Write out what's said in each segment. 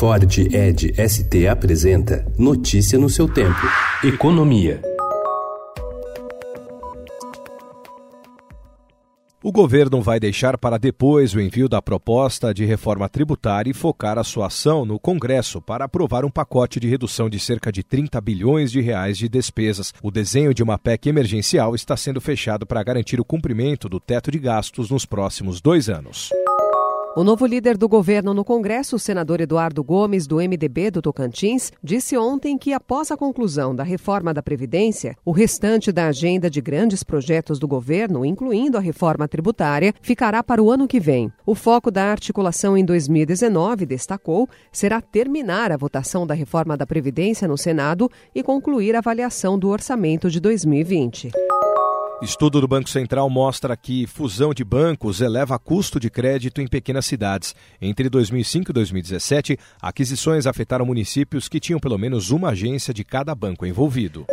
Ford Ed ST apresenta Notícia no seu tempo. Economia. O governo vai deixar para depois o envio da proposta de reforma tributária e focar a sua ação no Congresso para aprovar um pacote de redução de cerca de 30 bilhões de reais de despesas. O desenho de uma PEC emergencial está sendo fechado para garantir o cumprimento do teto de gastos nos próximos dois anos. O novo líder do governo no Congresso, o senador Eduardo Gomes, do MDB do Tocantins, disse ontem que, após a conclusão da reforma da Previdência, o restante da agenda de grandes projetos do governo, incluindo a reforma tributária, ficará para o ano que vem. O foco da articulação em 2019, destacou, será terminar a votação da reforma da Previdência no Senado e concluir a avaliação do orçamento de 2020. Estudo do Banco Central mostra que fusão de bancos eleva custo de crédito em pequenas cidades. Entre 2005 e 2017, aquisições afetaram municípios que tinham pelo menos uma agência de cada banco envolvido.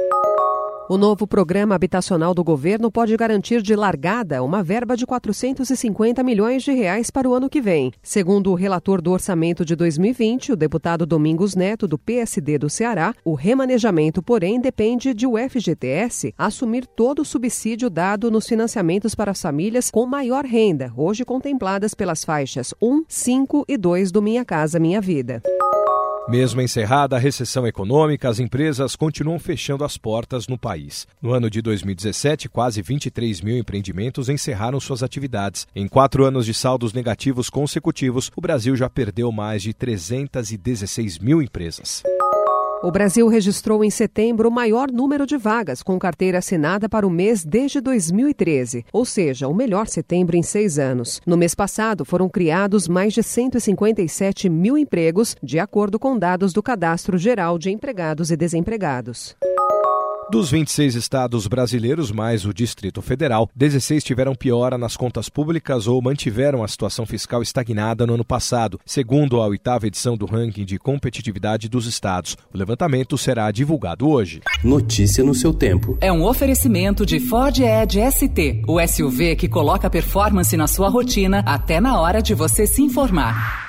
O novo programa habitacional do governo pode garantir de largada uma verba de 450 milhões de reais para o ano que vem. Segundo o relator do orçamento de 2020, o deputado Domingos Neto, do PSD do Ceará, o remanejamento, porém, depende de o FGTS assumir todo o subsídio dado nos financiamentos para as famílias com maior renda, hoje contempladas pelas faixas 1, 5 e 2 do Minha Casa Minha Vida. Mesmo encerrada a recessão econômica, as empresas continuam fechando as portas no país. No ano de 2017, quase 23 mil empreendimentos encerraram suas atividades. Em quatro anos de saldos negativos consecutivos, o Brasil já perdeu mais de 316 mil empresas. O Brasil registrou em setembro o maior número de vagas com carteira assinada para o mês desde 2013, ou seja, o melhor setembro em seis anos. No mês passado, foram criados mais de 157 mil empregos, de acordo com dados do Cadastro Geral de Empregados e Desempregados. Dos 26 estados brasileiros, mais o Distrito Federal, 16 tiveram piora nas contas públicas ou mantiveram a situação fiscal estagnada no ano passado, segundo a oitava edição do ranking de competitividade dos estados. O levantamento será divulgado hoje. Notícia no seu tempo. É um oferecimento de Ford Edge ST, o SUV que coloca performance na sua rotina até na hora de você se informar.